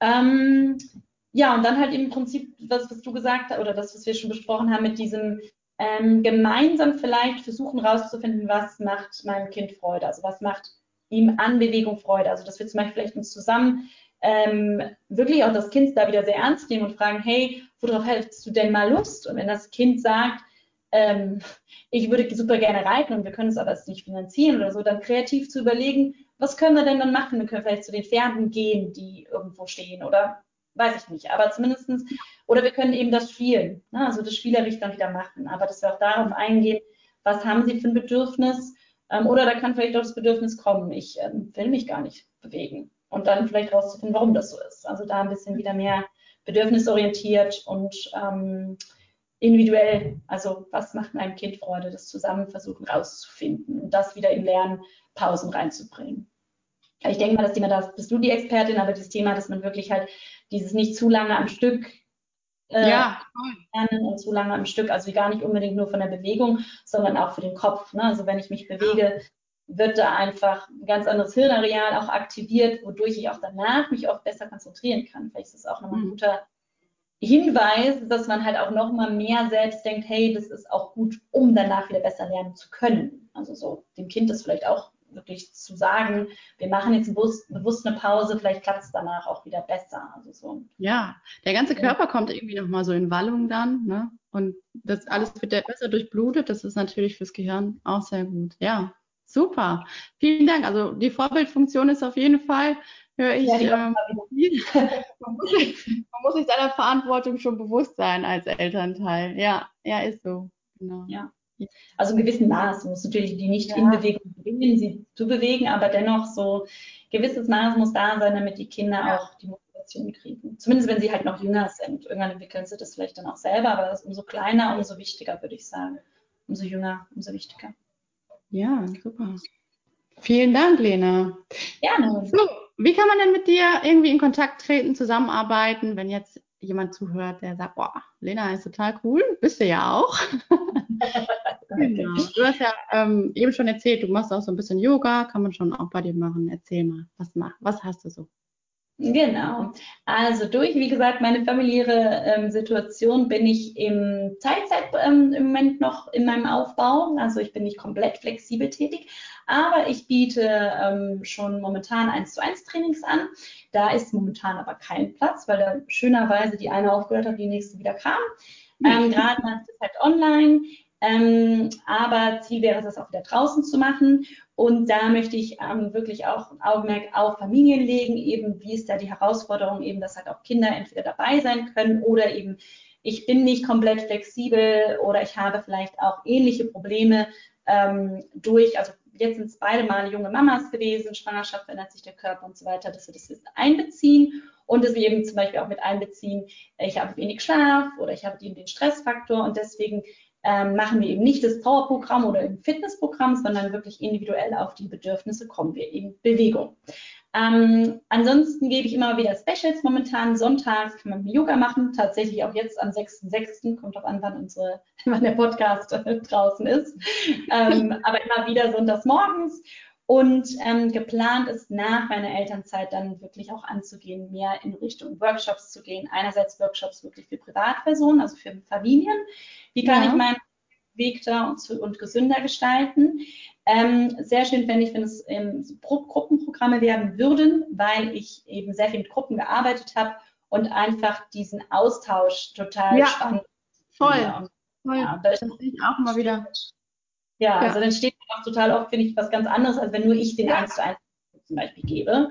Ähm, ja, und dann halt im Prinzip das, was du gesagt hast, oder das, was wir schon besprochen haben, mit diesem ähm, gemeinsam vielleicht versuchen rauszufinden, was macht meinem Kind Freude, also was macht ihm an Bewegung Freude. Also dass wir zum Beispiel vielleicht uns zusammen ähm, wirklich auch das Kind da wieder sehr ernst nehmen und fragen, hey, worauf hättest du denn mal Lust? Und wenn das Kind sagt, ähm, ich würde super gerne reiten und wir können es aber jetzt nicht finanzieren oder so, dann kreativ zu überlegen, was können wir denn dann machen? Wir können vielleicht zu den Pferden gehen, die irgendwo stehen oder weiß ich nicht. Aber zumindestens oder wir können eben das spielen, ne? also das spielerisch dann wieder machen. Aber dass wir auch darauf eingehen, was haben sie für ein Bedürfnis? Ähm, oder da kann vielleicht auch das Bedürfnis kommen, ich ähm, will mich gar nicht bewegen. Und dann vielleicht rauszufinden, warum das so ist. Also da ein bisschen wieder mehr bedürfnisorientiert und ähm, individuell, also was macht einem Kind Freude, das zusammen versuchen rauszufinden und das wieder in Lernpausen reinzubringen. Ich denke mal, das Thema, da bist du die Expertin, aber das Thema, dass man wirklich halt dieses nicht zu lange am Stück äh, ja. lernen und zu lange am Stück, also gar nicht unbedingt nur von der Bewegung, sondern auch für den Kopf. Ne? Also wenn ich mich bewege, wird da einfach ein ganz anderes Hirnareal auch aktiviert, wodurch ich auch danach mich auch besser konzentrieren kann. Vielleicht ist das auch nochmal ein mhm. guter Hinweis, dass man halt auch nochmal mehr selbst denkt, hey, das ist auch gut, um danach wieder besser lernen zu können. Also so dem Kind das vielleicht auch wirklich zu sagen, wir machen jetzt bewusst, bewusst eine Pause, vielleicht klappt es danach auch wieder besser. Also so. Ja, der ganze Körper ja. kommt irgendwie nochmal so in Wallung dann, ne? Und das alles wird besser durchblutet, das ist natürlich fürs Gehirn auch sehr gut. Ja, super. Vielen Dank. Also die Vorbildfunktion ist auf jeden Fall, höre ich, ja, ähm, man, muss sich, man muss sich seiner Verantwortung schon bewusst sein als Elternteil. Ja, ja, ist so. Genau. Ja. Also in gewissem Maß. Muss natürlich die nicht ja. in Bewegung bringen, sie zu bewegen, aber dennoch so gewisses Maß muss da sein, damit die Kinder ja. auch die Motivation kriegen. Zumindest wenn sie halt noch jünger sind. Irgendwann entwickeln sie das vielleicht dann auch selber, aber das ist umso kleiner, umso wichtiger, würde ich sagen. Umso jünger, umso wichtiger. Ja, super. Vielen Dank, Lena. Gerne. So, wie kann man denn mit dir irgendwie in Kontakt treten, zusammenarbeiten, wenn jetzt jemand zuhört, der sagt, boah, Lena ist total cool, bist du ja auch. genau. Du hast ja ähm, eben schon erzählt, du machst auch so ein bisschen Yoga, kann man schon auch bei dir machen. Erzähl mal, was, mach, was hast du so? Genau. Also durch, wie gesagt, meine familiäre ähm, Situation bin ich im Teilzeit ähm, im Moment noch in meinem Aufbau. Also ich bin nicht komplett flexibel tätig, aber ich biete ähm, schon momentan 1 zu 1 Trainings an. Da ist momentan aber kein Platz, weil da schönerweise die eine aufgehört hat, die nächste wieder kam. Ähm, Gerade mache ich das halt online. Ähm, aber Ziel wäre es, das auch wieder draußen zu machen. Und da möchte ich ähm, wirklich auch ein Augenmerk auf Familien legen, eben wie ist da die Herausforderung, eben, dass halt auch Kinder entweder dabei sein können oder eben ich bin nicht komplett flexibel oder ich habe vielleicht auch ähnliche Probleme ähm, durch, also jetzt sind es beide Male junge Mamas gewesen, Schwangerschaft verändert sich der Körper und so weiter, dass wir das einbeziehen und dass wir eben zum Beispiel auch mit einbeziehen, ich habe wenig Schlaf oder ich habe den Stressfaktor und deswegen ähm, machen wir eben nicht das Powerprogramm oder ein Fitnessprogramm, sondern wirklich individuell auf die Bedürfnisse kommen wir in Bewegung. Ähm, ansonsten gebe ich immer wieder Specials momentan. Sonntags kann man Yoga machen, tatsächlich auch jetzt am 6.6. Kommt auch an, wann, unsere, wann der Podcast draußen ist. Ähm, aber immer wieder sonntags morgens. Und ähm, geplant ist nach meiner Elternzeit dann wirklich auch anzugehen, mehr in Richtung Workshops zu gehen. Einerseits Workshops wirklich für Privatpersonen, also für Familien. Wie kann ja. ich meinen Weg da und, zu, und gesünder gestalten? Ähm, sehr schön fände ich, wenn es ähm, Gruppenprogramme werden würden, weil ich eben sehr viel mit Gruppen gearbeitet habe und einfach diesen Austausch total ja, spannend. Voll. Ja, voll. Ja, das sehe ich auch mal wieder. Ja, ja, also dann steht auch total oft, finde ich, was ganz anderes, als wenn nur ich den ja. 1 zu 1 zum Beispiel gebe.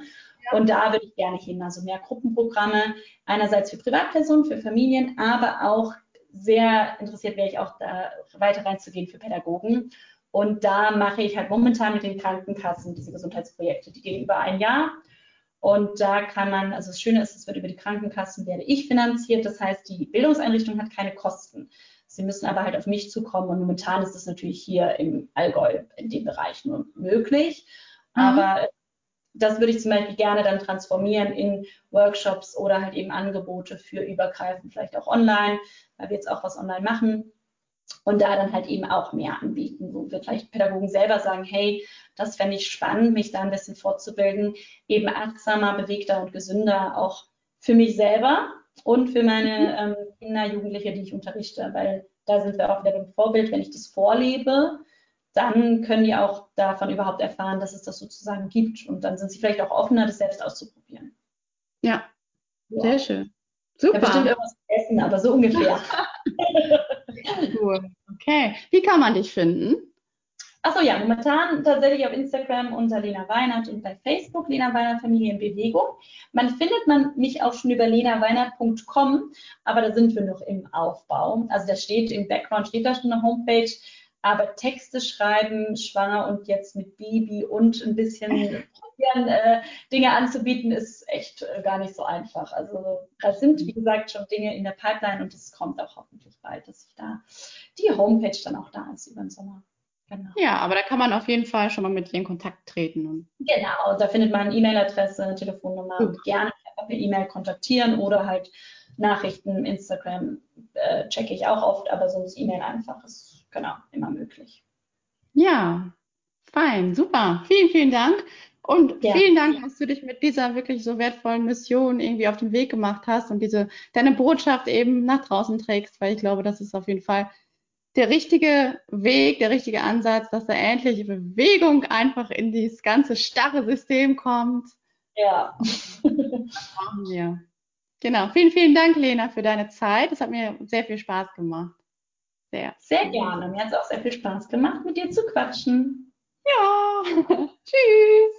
Ja. Und da würde ich gerne hin. Also mehr Gruppenprogramme, einerseits für Privatpersonen, für Familien, aber auch sehr interessiert wäre ich auch da weiter reinzugehen für Pädagogen. Und da mache ich halt momentan mit den Krankenkassen diese Gesundheitsprojekte. Die gehen über ein Jahr. Und da kann man, also das Schöne ist, es wird über die Krankenkassen werde ich finanziert. Das heißt, die Bildungseinrichtung hat keine Kosten. Sie müssen aber halt auf mich zukommen und momentan ist es natürlich hier im Allgäu in dem Bereich nur möglich. Mhm. Aber das würde ich zum Beispiel gerne dann transformieren in Workshops oder halt eben Angebote für übergreifend, vielleicht auch online, weil wir jetzt auch was online machen und da dann halt eben auch mehr anbieten, wo wir vielleicht Pädagogen selber sagen, hey, das fände ich spannend, mich da ein bisschen fortzubilden, eben achtsamer, bewegter und gesünder auch für mich selber, und für meine ähm, Kinder, Jugendliche, die ich unterrichte, weil da sind wir auch wieder beim Vorbild. Wenn ich das vorlebe, dann können die auch davon überhaupt erfahren, dass es das sozusagen gibt. Und dann sind sie vielleicht auch offener, das selbst auszuprobieren. Ja, ja. sehr schön. Super. Ja, bestimmt irgendwas essen, aber so ungefähr. cool. Okay. Wie kann man dich finden? Achso, ja, momentan tatsächlich auf Instagram unter Lena Weinert und bei Facebook Lena Weinert Familie in Bewegung. Man findet man mich auch schon über lenaweinert.com, aber da sind wir noch im Aufbau. Also da steht im Background, steht da schon eine Homepage, aber Texte schreiben, schwanger und jetzt mit Baby und ein bisschen äh, Dinge anzubieten, ist echt äh, gar nicht so einfach. Also da sind, wie gesagt, schon Dinge in der Pipeline und es kommt auch hoffentlich bald, dass ich da die Homepage dann auch da ist über den Sommer. Genau. Ja, aber da kann man auf jeden Fall schon mal mit dir in Kontakt treten. genau, da findet man E-Mail-Adresse, Telefonnummer, mhm. gerne per E-Mail kontaktieren oder halt Nachrichten, Instagram äh, checke ich auch oft, aber sonst E-Mail einfach ist genau immer möglich. Ja, fein, super. Vielen, vielen Dank. Und ja. vielen Dank, dass du dich mit dieser wirklich so wertvollen Mission irgendwie auf den Weg gemacht hast und diese deine Botschaft eben nach draußen trägst, weil ich glaube, das ist auf jeden Fall der richtige Weg, der richtige Ansatz, dass da endlich Bewegung einfach in dieses ganze starre System kommt. Ja. Das brauchen wir. Genau. Vielen, vielen Dank, Lena, für deine Zeit. Es hat mir sehr viel Spaß gemacht. Sehr. Sehr gerne. Mir hat es auch sehr viel Spaß gemacht, mit dir zu quatschen. Ja. Tschüss.